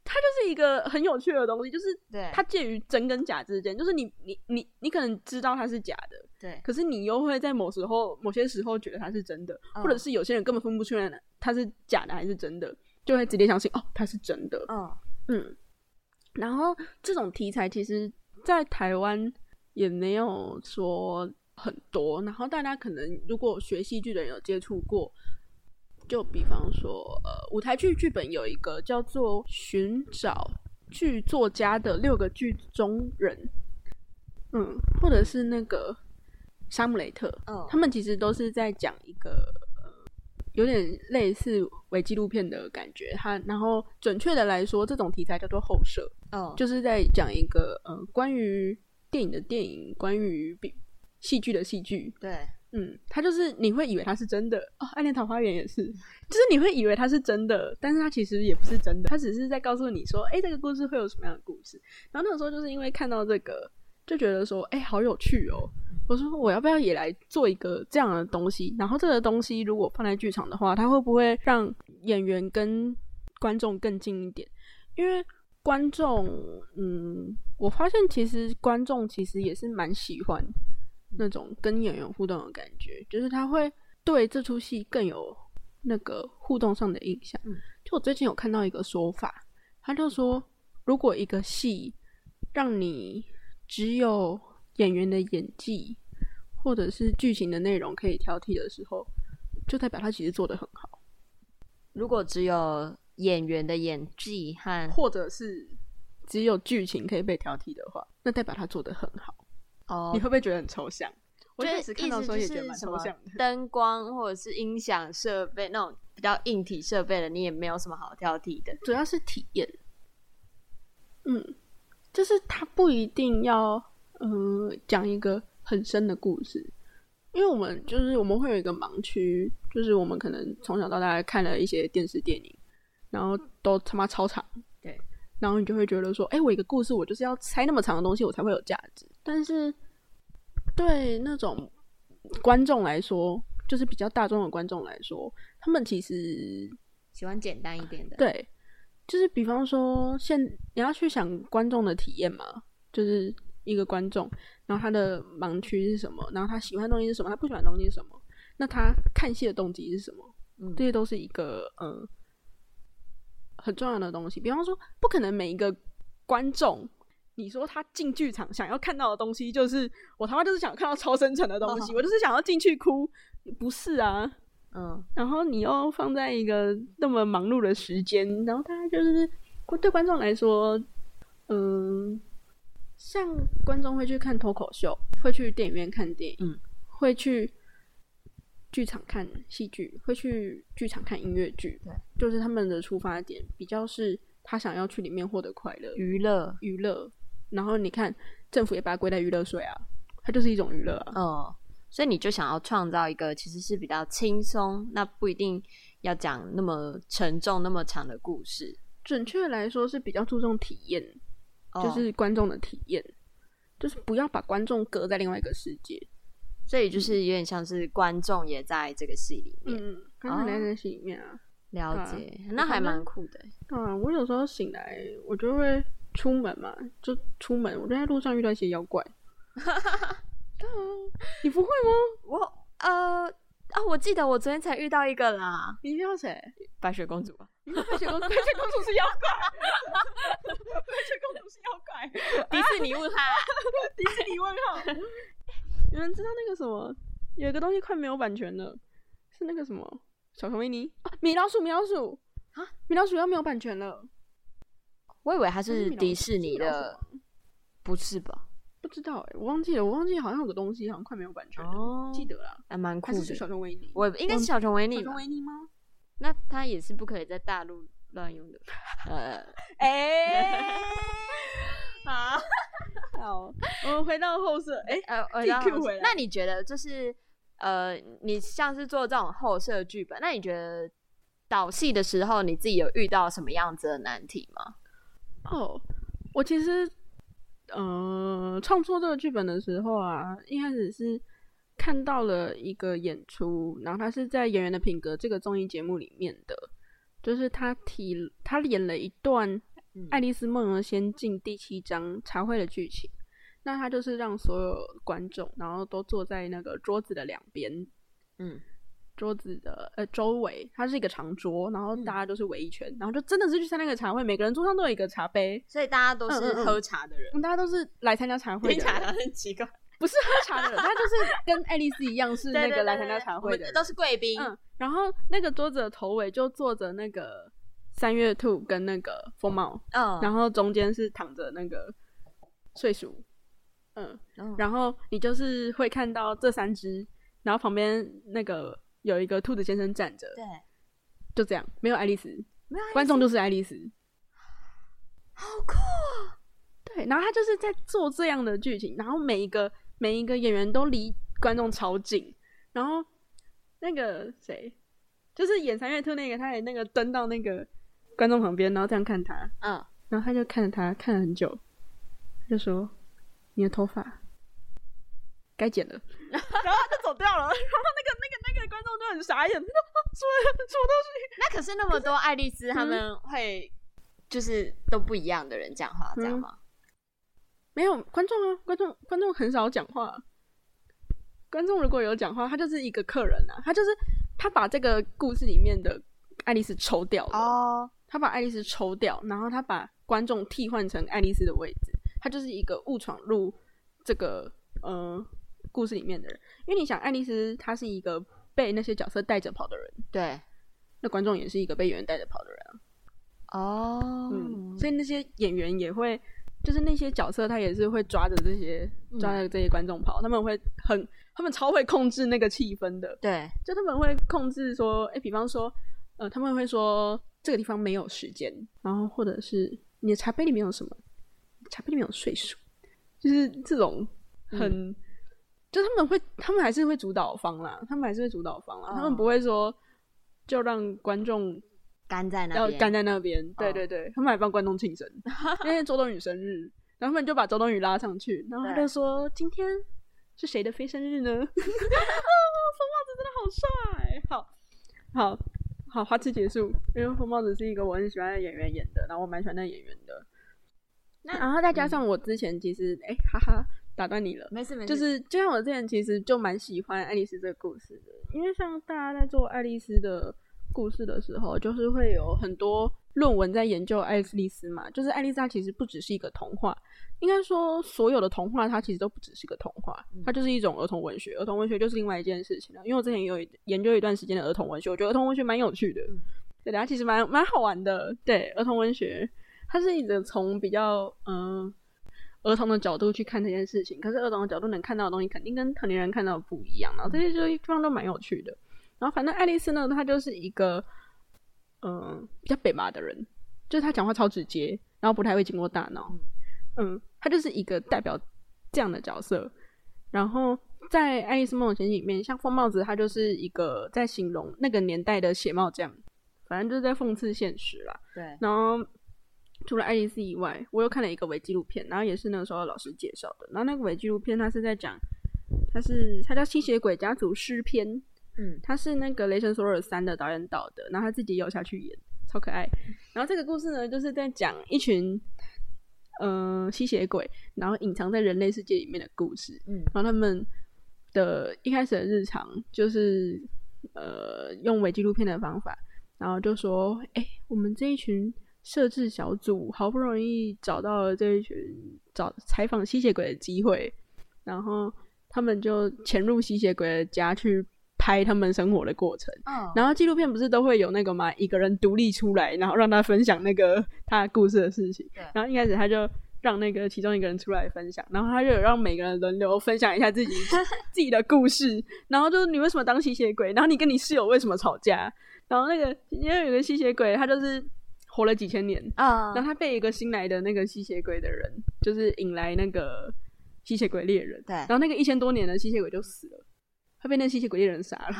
它就是一个很有趣的东西，就是它介于真跟假之间。就是你你你你可能知道它是假的，对，可是你又会在某时候某些时候觉得它是真的，或者是有些人根本分不出来它是假的还是真的。就会直接相信哦，它是真的。嗯嗯，然后这种题材其实，在台湾也没有说很多。然后大家可能如果学戏剧的人有接触过，就比方说，呃，舞台剧剧本有一个叫做《寻找剧作家的六个剧中人》，嗯，或者是那个《沙姆雷特》，嗯，他们其实都是在讲一个。有点类似伪纪录片的感觉，它然后准确的来说，这种题材叫做后设，哦，就是在讲一个呃关于电影的电影，关于比戏剧的戏剧，对，嗯，它就是你会以为他是真的哦，《暗恋桃花源》也是，就是你会以为他是真的，但是他其实也不是真的，他只是在告诉你说，哎，这个故事会有什么样的故事。然后那个时候就是因为看到这个，就觉得说，哎，好有趣哦。我说我要不要也来做一个这样的东西？然后这个东西如果放在剧场的话，它会不会让演员跟观众更近一点？因为观众，嗯，我发现其实观众其实也是蛮喜欢那种跟演员互动的感觉，就是他会对这出戏更有那个互动上的印象。就我最近有看到一个说法，他就说，如果一个戏让你只有演员的演技，或者是剧情的内容可以挑剔的时候，就代表他其实做得很好。如果只有演员的演技和，或者是只有剧情可以被挑剔的话，那代表他做得很好。哦，你会不会觉得很抽象？我一开始看到的时候也觉得蛮抽象的。灯光或者是音响设备那种比较硬体设备的，你也没有什么好挑剔的。主要是体验。嗯，就是它不一定要。嗯，讲一个很深的故事，因为我们就是我们会有一个盲区，就是我们可能从小到大看了一些电视电影，然后都他妈超长，对，然后你就会觉得说，哎、欸，我一个故事我就是要猜那么长的东西，我才会有价值。但是对那种观众来说，就是比较大众的观众来说，他们其实喜欢简单一点的，对，就是比方说，现你要去想观众的体验嘛，就是。一个观众，然后他的盲区是什么？然后他喜欢的东西是什么？他不喜欢的东西是什么？那他看戏的动机是什么？嗯，这些都是一个嗯很重要的东西。比方说，不可能每一个观众，你说他进剧场想要看到的东西，就是我他妈就是想看到超深层的东西，哦、我就是想要进去哭，不是啊？嗯，然后你又放在一个那么忙碌的时间，然后他就是对观众来说，嗯。像观众会去看脱口秀，会去电影院看电影，嗯，会去剧场看戏剧，会去剧场看音乐剧，对，就是他们的出发点比较是他想要去里面获得快乐、娱乐、娱乐。然后你看政府也把它归在娱乐税啊，它就是一种娱乐啊。哦，所以你就想要创造一个其实是比较轻松，那不一定要讲那么沉重、那么长的故事。准确来说是比较注重体验。就是观众的体验，哦，就是不要把观众隔在另外一个世界，所以就是有点像是观众也在这个戏里面，嗯，观众在这个戏里面啊，了解，啊，那还蛮酷的。啊，我有时候醒来，我就会出门嘛，就出门，我就在路上遇到一些妖怪，你不会吗？我呃啊，我记得我昨天才遇到一个啦。你遇到谁？白雪公主吧。白雪公主，白雪公主是妖怪。白雪公主是妖怪。迪士尼问号，迪士尼问号。有人知道那个什么？有一个东西快没有版权了，是那个什么？小熊维尼啊，米老鼠，米老鼠啊，米老鼠要没有版权了。我以为它是迪士尼的，不是吧？不知道哎，我忘记了，我忘记好像有个东西好像快没有版权了，记得啦，还蛮酷的。是小熊维尼，我应该是小熊维尼，小熊维尼吗？那它也是不可以在大陆乱用的。呃，哎，好，好，我们回到后设，哎，那你觉得就是呃，你像是做这种后设剧本，那你觉得导戏的时候，你自己有遇到什么样子的难题吗？哦，我其实。呃，创作这个剧本的时候啊，一开始是看到了一个演出，然后他是在《演员的品格》这个综艺节目里面的，就是他提他演了一段《爱丽丝梦游仙境》第七章茶会的剧情。那他就是让所有观众，然后都坐在那个桌子的两边，嗯。桌子的呃周围，它是一个长桌，然后大家都是围一圈，嗯、然后就真的是去参加那个茶会，每个人桌上都有一个茶杯，所以大家都是喝茶的人，嗯嗯嗯、大家都是来参加茶会的人。听起来很奇怪，不是喝茶的人，他就是跟爱丽丝一样，是那个来参加茶会的都是贵宾。嗯，然后那个桌子的头尾就坐着那个三月兔跟那个风帽，嗯，然后中间是躺着那个睡鼠，嗯，嗯，然后你就是会看到这三只，然后旁边那个。有一个兔子先生站着，对，就这样，没有爱丽丝，没有观众就是爱丽丝，好酷啊！对，然后他就是在做这样的剧情，然后每一个每一个演员都离观众超近，然后那个谁，就是演三月兔那个，他也那个蹲到那个观众旁边，然后这样看他，嗯，然后他就看着他看了很久，就说：“你的头发该剪了。”然后他就走掉了，然后那个那个。观众就很傻眼，说什么东西？那可是那么多爱丽丝，他们会就是都不一样的人讲话，这样吗？没有观众啊，观众观众很少讲话。观众如果有讲话，他就是一个客人啊，他就是他把这个故事里面的爱丽丝抽掉了哦，他把爱丽丝抽掉，然后他把观众替换成爱丽丝的位置，他就是一个误闯入这个呃故事里面的人。因为你想，爱丽丝她是一个。被那些角色带着跑的人，对，那观众也是一个被演员带着跑的人啊。哦，嗯，所以那些演员也会，就是那些角色他也是会抓着这些抓着这些观众跑，嗯，他们会很，他们超会控制那个气氛的。对，就他们会控制说，哎，比方说，呃，他们会说这个地方没有时间，然后或者是你的茶杯里面有什么？茶杯里面有睡鼠，就是这种很。嗯就他们会，他们还是会主导方啦，他们还是会主导方啦，哦、他们不会说就让观众干在那，要干在那边。对对对，哦、他们还帮观众庆生，因为周冬雨生日，然后他们就把周冬雨拉上去，然后他就说今天是谁的非生日呢？啊，疯帽子真的好帅！好好好，花痴结束，因为疯帽子是一个我很喜欢的演员演的，然后我蛮喜欢那演员的。那然后再加上我之前其实哎、哈哈。打断你了，没事没事。就是就像我之前其实就蛮喜欢爱丽丝这个故事的，因为像大家在做爱丽丝的故事的时候，就是会有很多论文在研究爱丽丝嘛。就是爱丽丝她其实不只是一个童话，应该说所有的童话它其实都不只是一个童话，它就是一种儿童文学。儿童文学就是另外一件事情了。因为我之前有研究一段时间的儿童文学，我觉得儿童文学蛮有趣的，对，它其实蛮蛮好玩的。对，儿童文学它是一直从比较嗯。儿童的角度去看这件事情，可是儿童的角度能看到的东西肯定跟成年人看到的不一样，然后这些就地方都蛮有趣的。然后反正爱丽丝呢，她就是一个嗯、呃、比较北麻的人，就是她讲话超直接，然后不太会经过大脑。嗯，她就是一个代表这样的角色。然后在《爱丽丝梦游仙境》里面，像疯帽子，他就是一个在形容那个年代的血帽匠，反正就是在讽刺现实啦。对，然后。除了爱丽丝以外，我又看了一个伪纪录片，然后也是那个时候老师介绍的。然后那个伪纪录片，它是在讲，它是它叫《吸血鬼家族诗篇》，嗯，它是那个《雷神索尔三》的导演导的，然后他自己有下去演，超可爱。然后这个故事呢，就是在讲一群，嗯、呃、吸血鬼，然后隐藏在人类世界里面的故事。嗯，然后他们的一开始的日常就是呃用伪纪录片的方法，然后就说：“哎，我们这一群摄制小组好不容易找到了这一群找采访吸血鬼的机会，然后他们就潜入吸血鬼的家去。”拍他们生活的过程，oh. 然后纪录片不是都会有那个嘛？一个人独立出来，然后让他分享那个他故事的事情。对然后一开始他就让那个其中一个人出来分享，然后他就有让每个人轮流分享一下自己 自己的故事。然后就是你为什么当吸血鬼？然后你跟你室友为什么吵架？然后那个因为有个吸血鬼，他就是活了几千年啊，oh. 然后他被一个新来的那个吸血鬼的人，就是引来那个吸血鬼猎人。对，然后那个一千多年的吸血鬼就死了。他被那吸血鬼猎人杀了，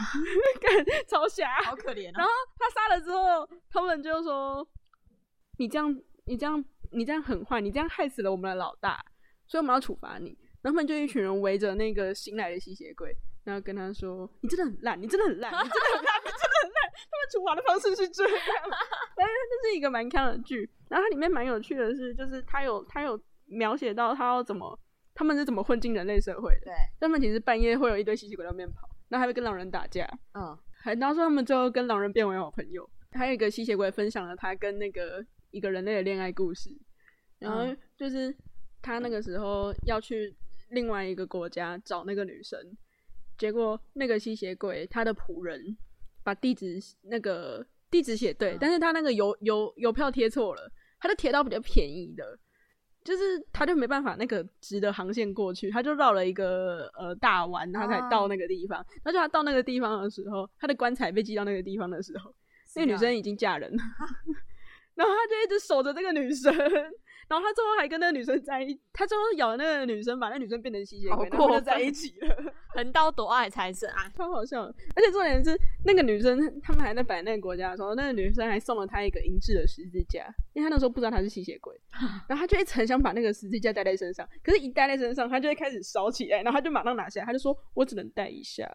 超瞎，好可怜啊！然后他杀了之后，他们就说：“你这样，你这样，你这样很坏，你这样害死了我们的老大，所以我们要处罚你。”然后他们就一群人围着那个新来的吸血鬼，然后跟他说：“你真的很烂，你真的很烂，你真的很烂，你真的很烂。”他们处罚的方式是这样，但是这是一个蛮看的剧。然后它里面蛮有趣的是，就是他有他有描写到他要怎么。他们是怎么混进人类社会的？对，他们其实半夜会有一堆吸血鬼在那边跑，然后还会跟狼人打架。嗯，还然后说他们最后跟狼人变为好朋友。还有一个吸血鬼分享了他跟那个一个人类的恋爱故事，然后就是他那个时候要去另外一个国家找那个女生，结果那个吸血鬼他的仆人把地址那个地址写对，嗯、但是他那个邮邮邮票贴错了，他就贴到比较便宜的。就是他就没办法那个直的航线过去，他就绕了一个呃大弯，他才到那个地方。然后就他到那个地方的时候，他的棺材被寄到那个地方的时候，那个女生已经 嫁人了，然后他就一直守着这个女生。然后他最后还跟那个女生在一，他最后咬了那个女生，把那个女生变成吸血鬼，然后就在一起了。横刀夺爱才是爱，超好笑。而且重点是，那个女生他们还在摆那个国家的时候，那个女生还送了他一个银质的十字架，因为他那时候不知道他是吸血鬼，然后他就一直很想把那个十字架戴在身上，可是一戴在身上，他就会开始烧起来，然后他就马上拿下来，他就说：“我只能戴一下。”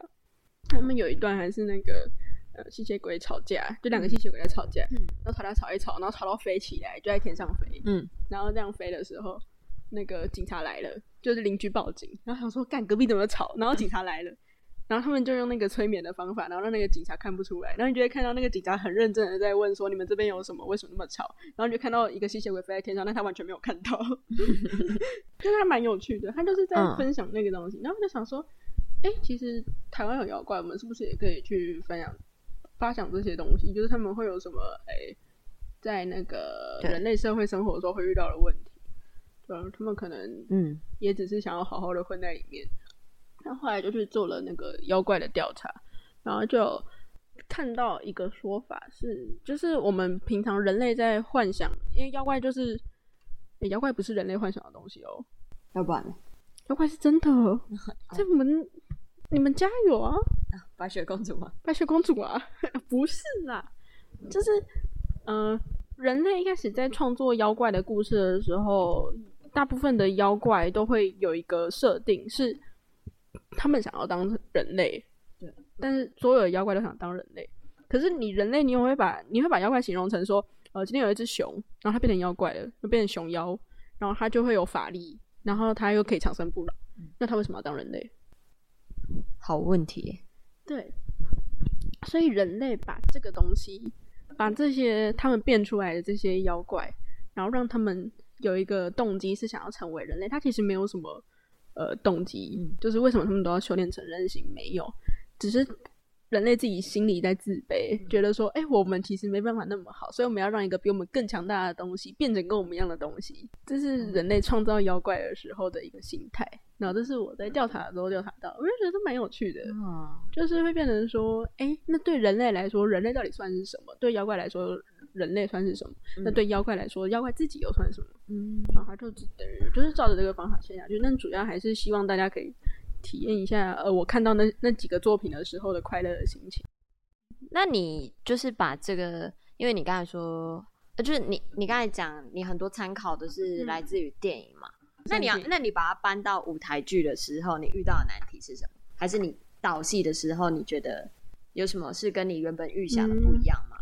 他们有一段还是那个。呃，吸血鬼吵架，就两个吸血鬼在吵架，嗯、然后吵架吵一吵，然后吵到飞起来，就在天上飞，嗯，然后这样飞的时候，那个警察来了，就是邻居报警，然后想说，干隔壁怎么吵？然后警察来了，嗯、然后他们就用那个催眠的方法，然后让那个警察看不出来，然后你就会看到那个警察很认真的在问说，你们这边有什么？为什么那么吵？然后你就看到一个吸血鬼飞在天上，但他完全没有看到，就他蛮有趣的，他就是在分享那个东西，嗯、然后就想说，哎、欸，其实台湾有妖怪，我们是不是也可以去分享？发想这些东西，就是他们会有什么？哎、欸，在那个人类社会生活的时候会遇到的问题，对，他们可能嗯，也只是想要好好的混在里面。那、嗯、后来就去做了那个妖怪的调查，然后就看到一个说法是，就是我们平常人类在幻想，因为妖怪就是、欸、妖怪不是人类幻想的东西哦，要不然呢？妖怪是真的，在我们。你们家有 啊？白雪公主吗？白雪公主啊，不是啦，就是，嗯、呃，人类一开始在创作妖怪的故事的时候，大部分的妖怪都会有一个设定，是他们想要当人类，对，但是所有的妖怪都想当人类。可是你人类，你又会把你会把妖怪形容成说，呃，今天有一只熊，然后它变成妖怪了，就变成熊妖，然后它就会有法力，然后它又可以长生不老，那它为什么要当人类？好问题，对，所以人类把这个东西，把这些他们变出来的这些妖怪，然后让他们有一个动机是想要成为人类，他其实没有什么呃动机，嗯、就是为什么他们都要修炼成人形？没有，只是。人类自己心里在自卑，觉得说：“哎、欸，我们其实没办法那么好，所以我们要让一个比我们更强大的东西变成跟我们一样的东西。”这是人类创造妖怪的时候的一个心态。然后这是我在调查的时候调查到，我就觉得蛮有趣的，就是会变成说：“哎、欸，那对人类来说，人类到底算是什么？对妖怪来说，人类算是什么？那对妖怪来说，妖怪自己又算什么？”嗯，然后他就等于就是照着这个方法写下去。那主要还是希望大家可以。体验一下，呃，我看到那那几个作品的时候的快乐的心情。那你就是把这个，因为你刚才说，呃，就是你你刚才讲，你很多参考的是来自于电影嘛？嗯、那你要，那你把它搬到舞台剧的时候，你遇到的难题是什么？还是你导戏的时候，你觉得有什么是跟你原本预想的不一样吗？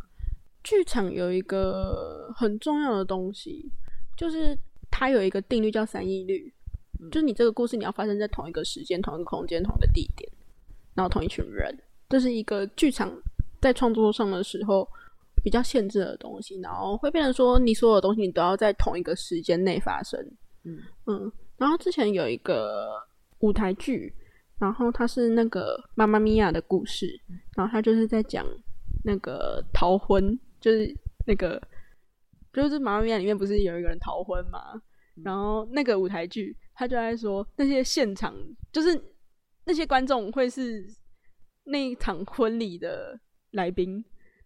剧场有一个很重要的东西，就是它有一个定律叫三一律，嗯、就是你这个故事你要发生在同一个时间、同一个空间、同一个地点，然后同一群人，这是一个剧场在创作上的时候比较限制的东西，然后会变成说你所有东西你都要在同一个时间内发生。嗯嗯，然后之前有一个舞台剧，然后它是那个妈妈咪呀的故事，然后它就是在讲那个逃婚，就是那个。就是《妈妈咪呀》里面不是有一个人逃婚嘛？嗯、然后那个舞台剧，他就在说那些现场，就是那些观众会是那一场婚礼的来宾，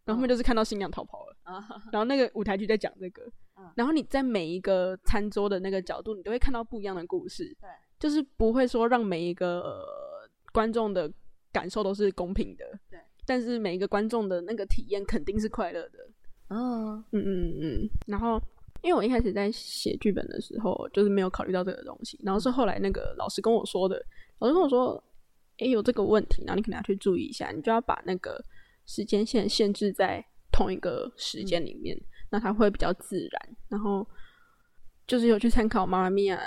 然后他们就是看到新娘逃跑了。哦、然后那个舞台剧在讲这个，哦、然后你在每一个餐桌的那个角度，你都会看到不一样的故事。对，就是不会说让每一个、呃、观众的感受都是公平的。对，但是每一个观众的那个体验肯定是快乐的。嗯，嗯嗯嗯，然后因为我一开始在写剧本的时候，就是没有考虑到这个东西，然后是后来那个老师跟我说的，老师跟我说，诶，有这个问题，然后你可能要去注意一下，你就要把那个时间线限制在同一个时间里面，嗯、那它会比较自然。然后就是有去参考《妈妈咪呀》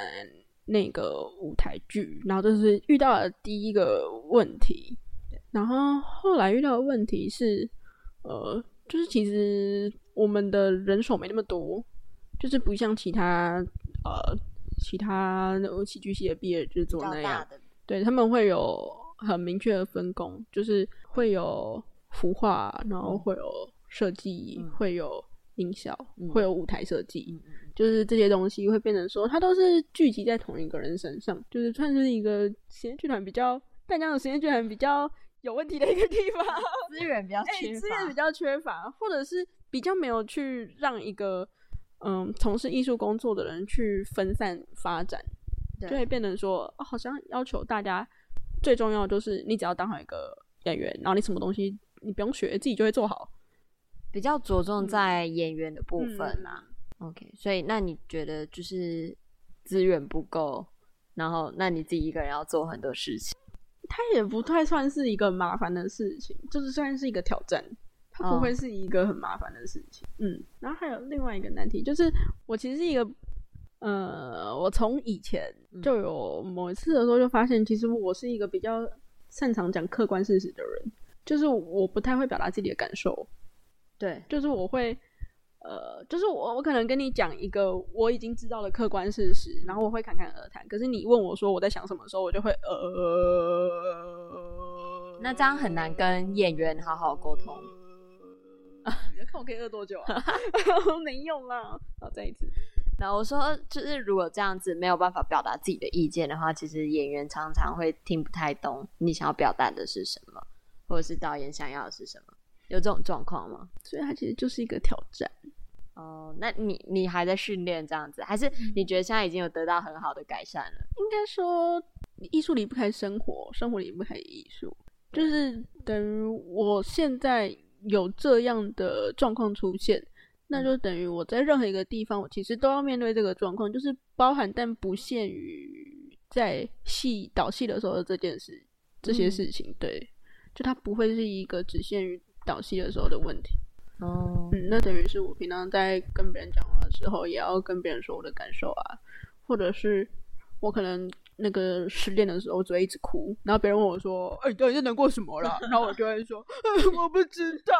那个舞台剧，然后这是遇到了第一个问题，然后后来遇到的问题是，呃。就是其实我们的人手没那么多，就是不像其他呃其他戏剧系的毕业制作那样，对，他们会有很明确的分工，就是会有服化，然后会有设计，嗯、会有音效，嗯、会有舞台设计，嗯、就是这些东西会变成说，它都是聚集在同一个人身上，就是算是一个实验剧团比较淡江的实验剧团比较。有问题的一个地方，资源比较缺乏，资源、欸、比较缺乏，或者是比较没有去让一个嗯从事艺术工作的人去分散发展，对就会变成说，哦，好像要求大家最重要的就是你只要当好一个演员，然后你什么东西你不用学，自己就会做好，比较着重在演员的部分啊。嗯、OK，所以那你觉得就是资源不够，然后那你自己一个人要做很多事情。它也不太算是一个麻烦的事情，就是虽然是一个挑战，它不会是一个很麻烦的事情。Oh. 嗯，然后还有另外一个难题，就是我其实是一个，呃，我从以前就有某一次的时候就发现，其实我是一个比较擅长讲客观事实的人，就是我不太会表达自己的感受，对，就是我会。呃，就是我，我可能跟你讲一个我已经知道的客观事实，然后我会侃侃而谈。可是你问我说我在想什么时候，我就会呃，那这样很难跟演员好好沟通。啊、你要看我可以饿多久啊？没用啦。好，再一次。那我说，就是如果这样子没有办法表达自己的意见的话，其实演员常常会听不太懂你想要表达的是什么，或者是导演想要的是什么。有这种状况吗？所以它其实就是一个挑战。哦，那你你还在训练这样子，还是你觉得现在已经有得到很好的改善了？应该说，艺术离不开生活，生活离不开艺术，就是等于我现在有这样的状况出现，那就等于我在任何一个地方，我其实都要面对这个状况，就是包含但不限于在戏导戏的时候的这件事，这些事情，对，就它不会是一个只限于。导戏的时候的问题，哦，嗯，那等于是我平常在跟别人讲话的时候，也要跟别人说我的感受啊，或者是我可能那个失恋的时候，我只会一直哭，然后别人问我说：“哎、欸，你到底在难过什么啦？”然后我就会说：“我不知道，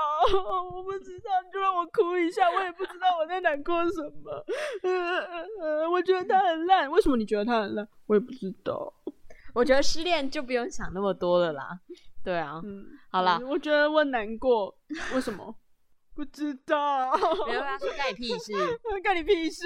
我不知道，你就让我哭一下，我也不知道我在难过什么。呃”我觉得他很烂，为什么你觉得他很烂？我也不知道。我觉得失恋就不用想那么多了啦。对啊，嗯，好啦，我觉得我难过，为什么？不知道，没有啊，说干你屁事，干你屁事，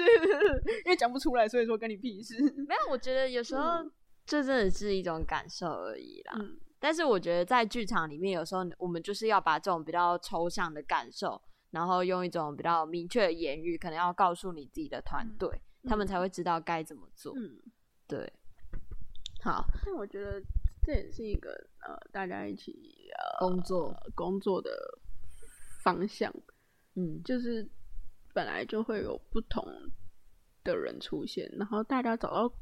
因为讲不出来，所以说干你屁事。没有，我觉得有时候这真的是一种感受而已啦。嗯，但是我觉得在剧场里面，有时候我们就是要把这种比较抽象的感受，然后用一种比较明确的言语，可能要告诉你自己的团队，嗯，他们才会知道该怎么做。嗯，对。好，但我觉得。这也是一个呃，大家一起呃工作工作的方向，嗯，就是本来就会有不同的人出现，然后大家找到，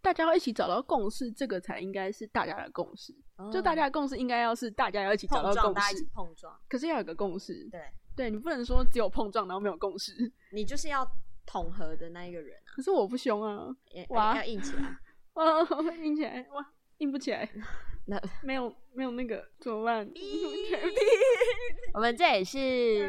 大家要一起找到共识，这个才应该是大家的共识。哦、就大家的共识应该要是大家要一起找到共识，大家一起碰撞。可是要有个共识，对，对你不能说只有碰撞然后没有共识，你就是要统合的那一个人啊。可是我不凶啊，哇，要硬起来，哇，硬起来，哇，硬不起来。那没有没有那个怎么办？我们这也是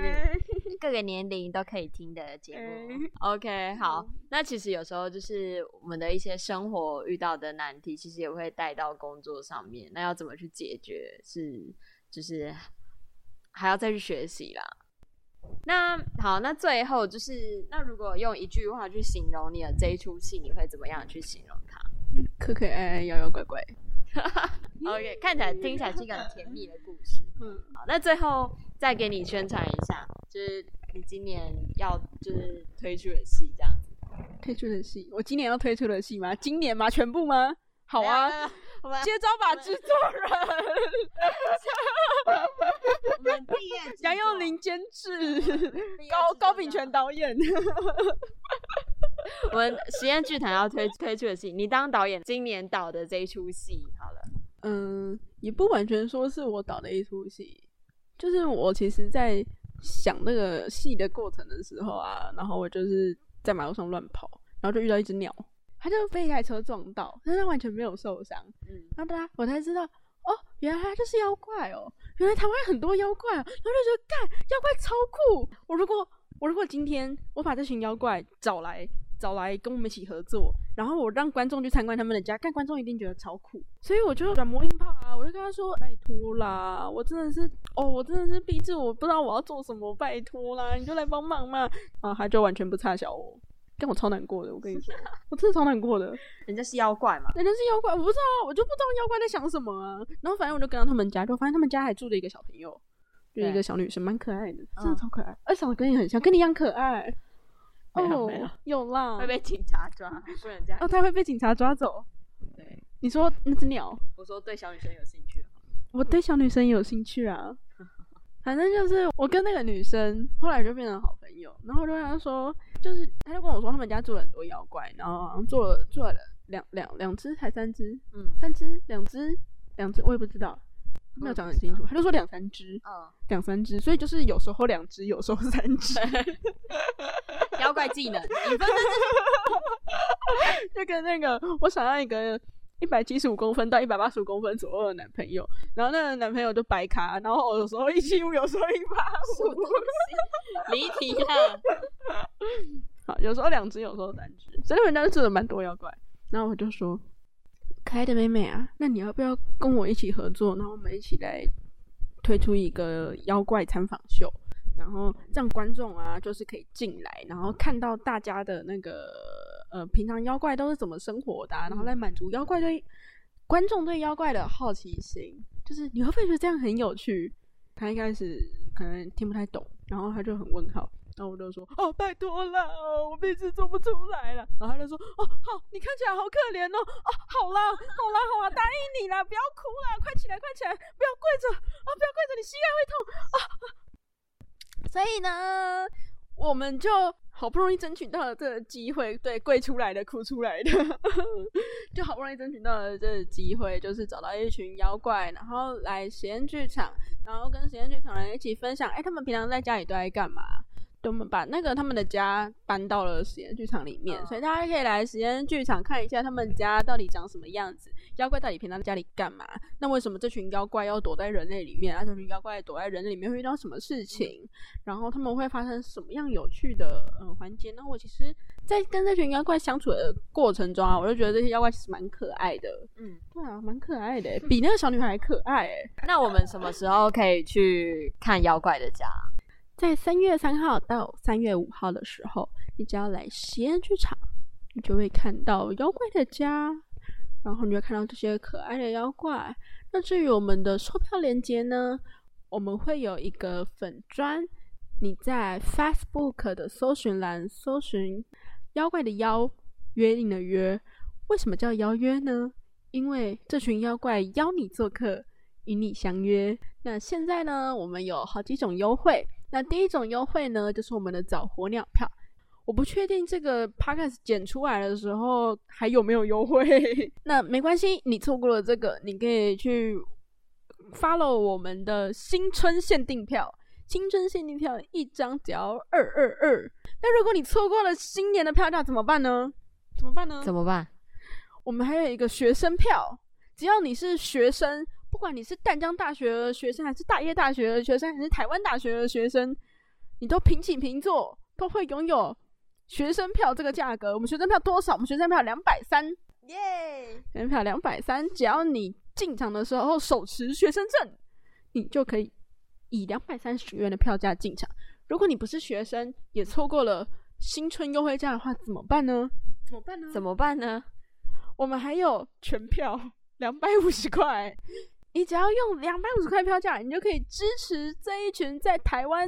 各个年龄都可以听的节目。OK，好，那其实有时候就是我们的一些生活遇到的难题，其实也会带到工作上面。那要怎么去解决？是就是还要再去学习啦。那好，那最后就是那如果用一句话去形容你的这一出戏，你会怎么样去形容它？可可爱爱，妖妖怪怪。OK，看起来听起来是一个很甜蜜的故事。嗯，好，那最后再给你宣传一下，就是你今年要就是推出的戏这样子。推出的戏，我今年要推出的戏吗？今年吗？全部吗？好啊，我们接招吧，制作人。杨佑林监制，高高秉权导演。我们实验剧团要推推出的戏，你当导演，今年导的这一出戏，好了，嗯，也不完全说是我导的一出戏，就是我其实，在想那个戏的过程的时候啊，然后我就是在马路上乱跑，然后就遇到一只鸟，它就被一台车撞到，但是它完全没有受伤，嗯，然后大家我才知道，哦，原来它就是妖怪哦，原来台湾很多妖怪啊，然后就觉得，干，妖怪超酷，我如果我如果今天我把这群妖怪找来。找来跟我们一起合作，然后我让观众去参观他们的家，看观众一定觉得超酷，所以我就软磨硬泡啊，我就跟他说：“拜托啦，我真的是哦，我真的是逼着，我不知道我要做什么，拜托啦，你就来帮忙嘛。”啊，他就完全不差小我，跟我超难过的，我跟你说，我真的超难过的。人家是妖怪嘛，人家是妖怪，我不知道，我就不知道妖怪在想什么啊。然后反正我就跟到他们家，就发现他们家还住着一个小朋友，就一个小女生，蛮可爱的，真的超可爱，而且长得跟你很像，跟你一样可爱。没有没有，啦，会被警察抓，说人家哦，他会被警察抓走。对，你说那只鸟，我说对小女生有兴趣，我对小女生有兴趣啊。反正就是我跟那个女生后来就变成好朋友，然后我就跟他说，就是他就跟我说他们家住了很多妖怪，然后好像做了做了两两两只还三只，嗯，三只两只两只我也不知道。没有讲很清楚，他就说两三只，嗯，两三只，所以就是有时候两只，有时候三只。妖怪技能，就跟那个我想要一个一百七十五公分到一百八十五公分左右的男朋友，然后那个男朋友就白卡，然后有时候一七五，有时候一八五，离题了。好，有时候两只，有时候三只，所以人家就住的蛮多妖怪。然后我就说。可爱的妹妹啊，那你要不要跟我一起合作？然后我们一起来推出一个妖怪参访秀，然后让观众啊，就是可以进来，然后看到大家的那个呃，平常妖怪都是怎么生活的啊，然后来满足妖怪对观众对妖怪的好奇心。就是你会不会觉得这样很有趣？他一开始可能听不太懂，然后他就很问号。然后我就说：“哦，拜托了，我鼻子做不出来了。”然后他就说：“哦，好，你看起来好可怜哦。哦，好啦，好啦，好啦，答应你啦，不要哭啦，快起来，快起来，不要跪着啊，不要跪着，你膝盖会痛啊。”所以呢，我们就好不容易争取到了这个机会，对，跪出来的，哭出来的，就好不容易争取到了这个机会，就是找到一群妖怪，然后来实验剧场，然后跟实验剧场人一起分享，哎，他们平常在家里都在干嘛？我们把那个他们的家搬到了实验剧场里面，所以大家可以来实验剧场看一下他们家到底长什么样子。妖怪到底平常在家里干嘛？那为什么这群妖怪要躲在人类里面？啊，这群妖怪躲在人类里面会遇到什么事情？然后他们会发生什么样有趣的呃环节？那我其实，在跟这群妖怪相处的过程中啊，我就觉得这些妖怪其实蛮可爱的。嗯，对啊，蛮可爱的，比那个小女孩还可爱。哎，那我们什么时候可以去看妖怪的家？在三月三号到三月五号的时候，你只要来西安剧场，你就会看到妖怪的家，然后你会看到这些可爱的妖怪。那至于我们的售票链接呢，我们会有一个粉砖，你在 Facebook 的搜寻栏搜寻“妖怪的妖，约定的约”。为什么叫邀约呢？因为这群妖怪邀你做客，与你相约。那现在呢，我们有好几种优惠。那第一种优惠呢，就是我们的早火鸟票。我不确定这个 podcast 剪出来的时候还有没有优惠。那没关系，你错过了这个，你可以去 follow 我们的新春限定票。新春限定票一张只要二二二，那如果你错过了新年的票价怎么办呢？怎么办呢？怎么办？我们还有一个学生票，只要你是学生，不管你是淡江大学的学生，还是大业大学的学生，还是台湾大学的学生，你都平起平坐，都会拥有学生票这个价格。我们学生票多少？我们学生票两百三，耶！学生票两百三，只要你进场的时候手持学生证，你就可以以两百三十元的票价进场。如果你不是学生，也错过了新春优惠价的话，怎么办呢？怎么办呢？怎么办呢？我们还有全票两百五十块，你只要用两百五十块票价，你就可以支持这一群在台湾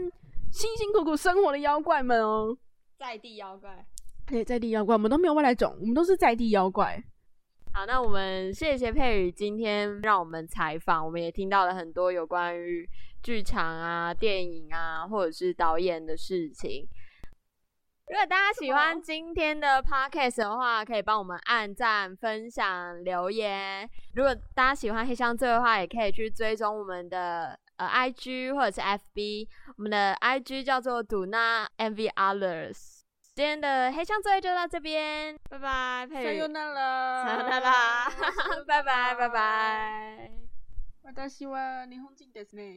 辛辛苦苦生活的妖怪们哦。在地妖怪，对，在地妖怪，我们都没有外来种，我们都是在地妖怪。好，那我们谢谢佩宇今天让我们采访，我们也听到了很多有关于剧场啊、电影啊，或者是导演的事情。如果大家喜欢今天的 podcast 的话，可以帮我们按赞、分享、留言。如果大家喜欢黑香醉的话，也可以去追踪我们的呃 IG 或者是 FB。我们的 IG 叫做 Duna MV Others。今天的黑香醉就到这边，拜拜，加油那了，来来来，拜拜拜拜。我倒希望你很近点子咩。